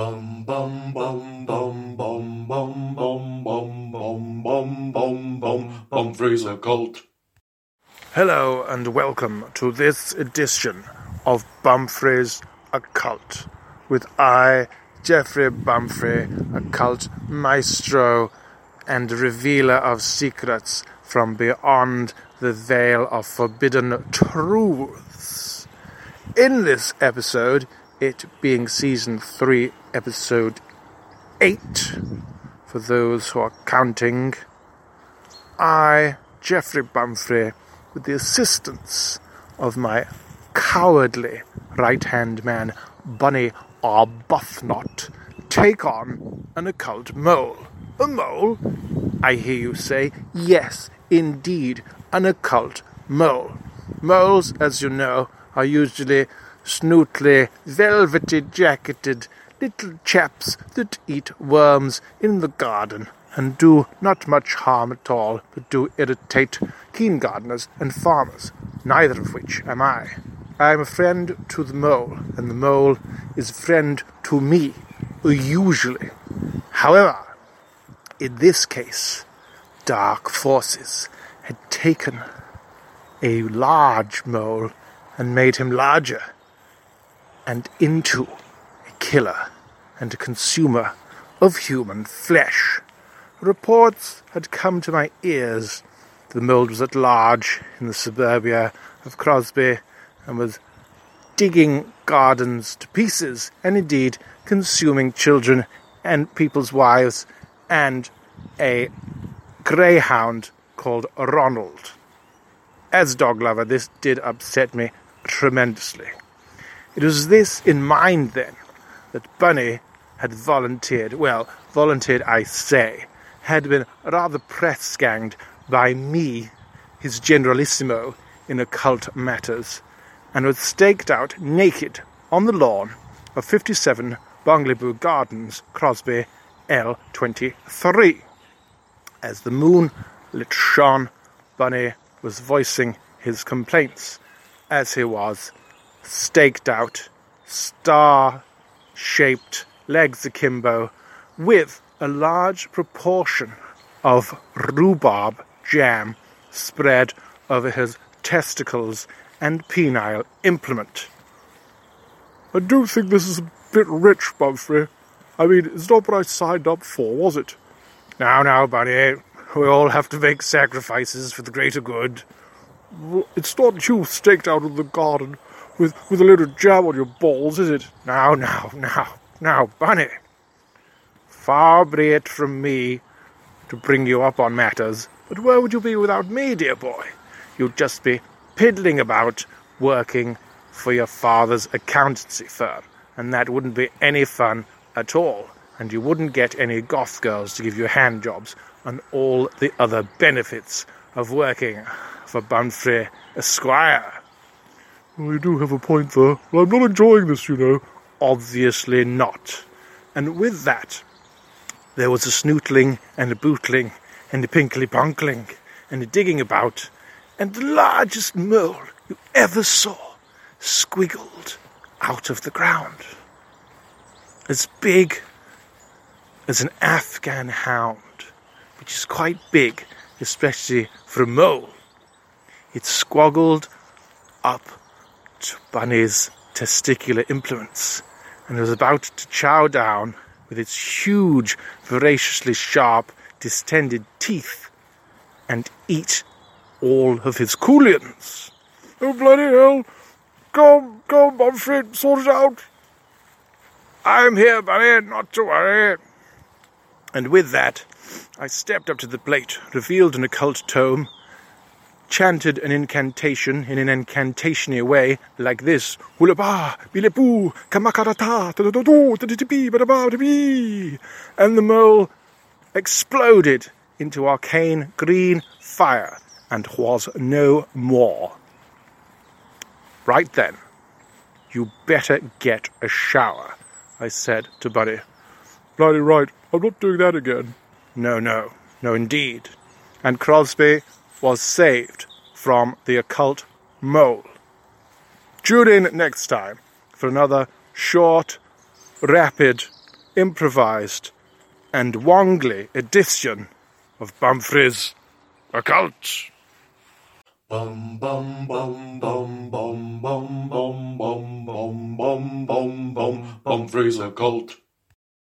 Bum bum bum bum bum bum bum bum bum bum bum bum bum Fraser cult. Hello and welcome to this edition of Bumfrey's Occult with I, Jeffrey Bumfrey, occult maestro and revealer of secrets from beyond the veil of forbidden truths. In this episode, it being season 3, episode 8, for those who are counting, I, Jeffrey Bumfrey, with the assistance of my cowardly right hand man, Bunny Arbuthnot, take on an occult mole. A mole? I hear you say, yes, indeed, an occult mole. Moles, as you know, are usually snootly, velvety jacketed little chaps that eat worms in the garden and do not much harm at all, but do irritate keen gardeners and farmers, neither of which am I. I am a friend to the mole, and the mole is a friend to me, usually. However, in this case, dark forces had taken a large mole and made him larger and into a killer and a consumer of human flesh. Reports had come to my ears. The mole was at large in the suburbia of Crosby and was digging gardens to pieces and indeed consuming children and people's wives and a greyhound called Ronald. As dog lover, this did upset me tremendously. It was this in mind then that Bunny had volunteered, well, volunteered I say, had been rather press ganged by me, his generalissimo, in occult matters, and was staked out naked on the lawn of 57 Bongleboo Gardens, Crosby, L23. As the moon lit shone, Bunny was voicing his complaints, as he was staked out, star shaped, legs akimbo, with a large proportion of rhubarb jam spread over his testicles and penile implement. I do think this is a bit rich, Bumfrey. I mean, it's not what I signed up for, was it? Now, now, Bunny, we all have to make sacrifices for the greater good. It's not you staked out in the garden with, with a little jam on your balls, is it? Now, now, now, now, Bunny. Far be it from me to bring you up on matters, but where would you be without me, dear boy? You'd just be piddling about working for your father's accountancy firm, and that wouldn't be any fun at all, and you wouldn't get any goth girls to give you hand jobs and all the other benefits of working for Bumfrey Esquire. Well, you do have a point there, but I'm not enjoying this, you know. Obviously not. And with that, there was a snootling and a bootling and a pinkly ponkling and a digging about, and the largest mole you ever saw squiggled out of the ground. As big as an Afghan hound, which is quite big, especially for a mole. It squoggled up Bunny's testicular implements and was about to chow down with its huge, voraciously sharp, distended teeth and eat all of his coolions. Oh, bloody hell! Come, come, Bumfrey, sort it out! I'm here, Bunny, not to worry. And with that, I stepped up to the plate, revealed an occult tome, chanted an incantation in an incantationy way, like this: Hulaba, bilepu, kamakarata. And the mole exploded into arcane green fire and was no more. Right then, you better get a shower, I said to Bunny. Bloody right, I'm not doing that again. No, no, no, indeed. And Crosby was saved from the occult mole. Tune in next time for another short, rapid, improvised and wongly edition of Bumfrey's Occult. Bum bum bum bum bum bum bum bum bum bum bum bum Bumfrey's Occult.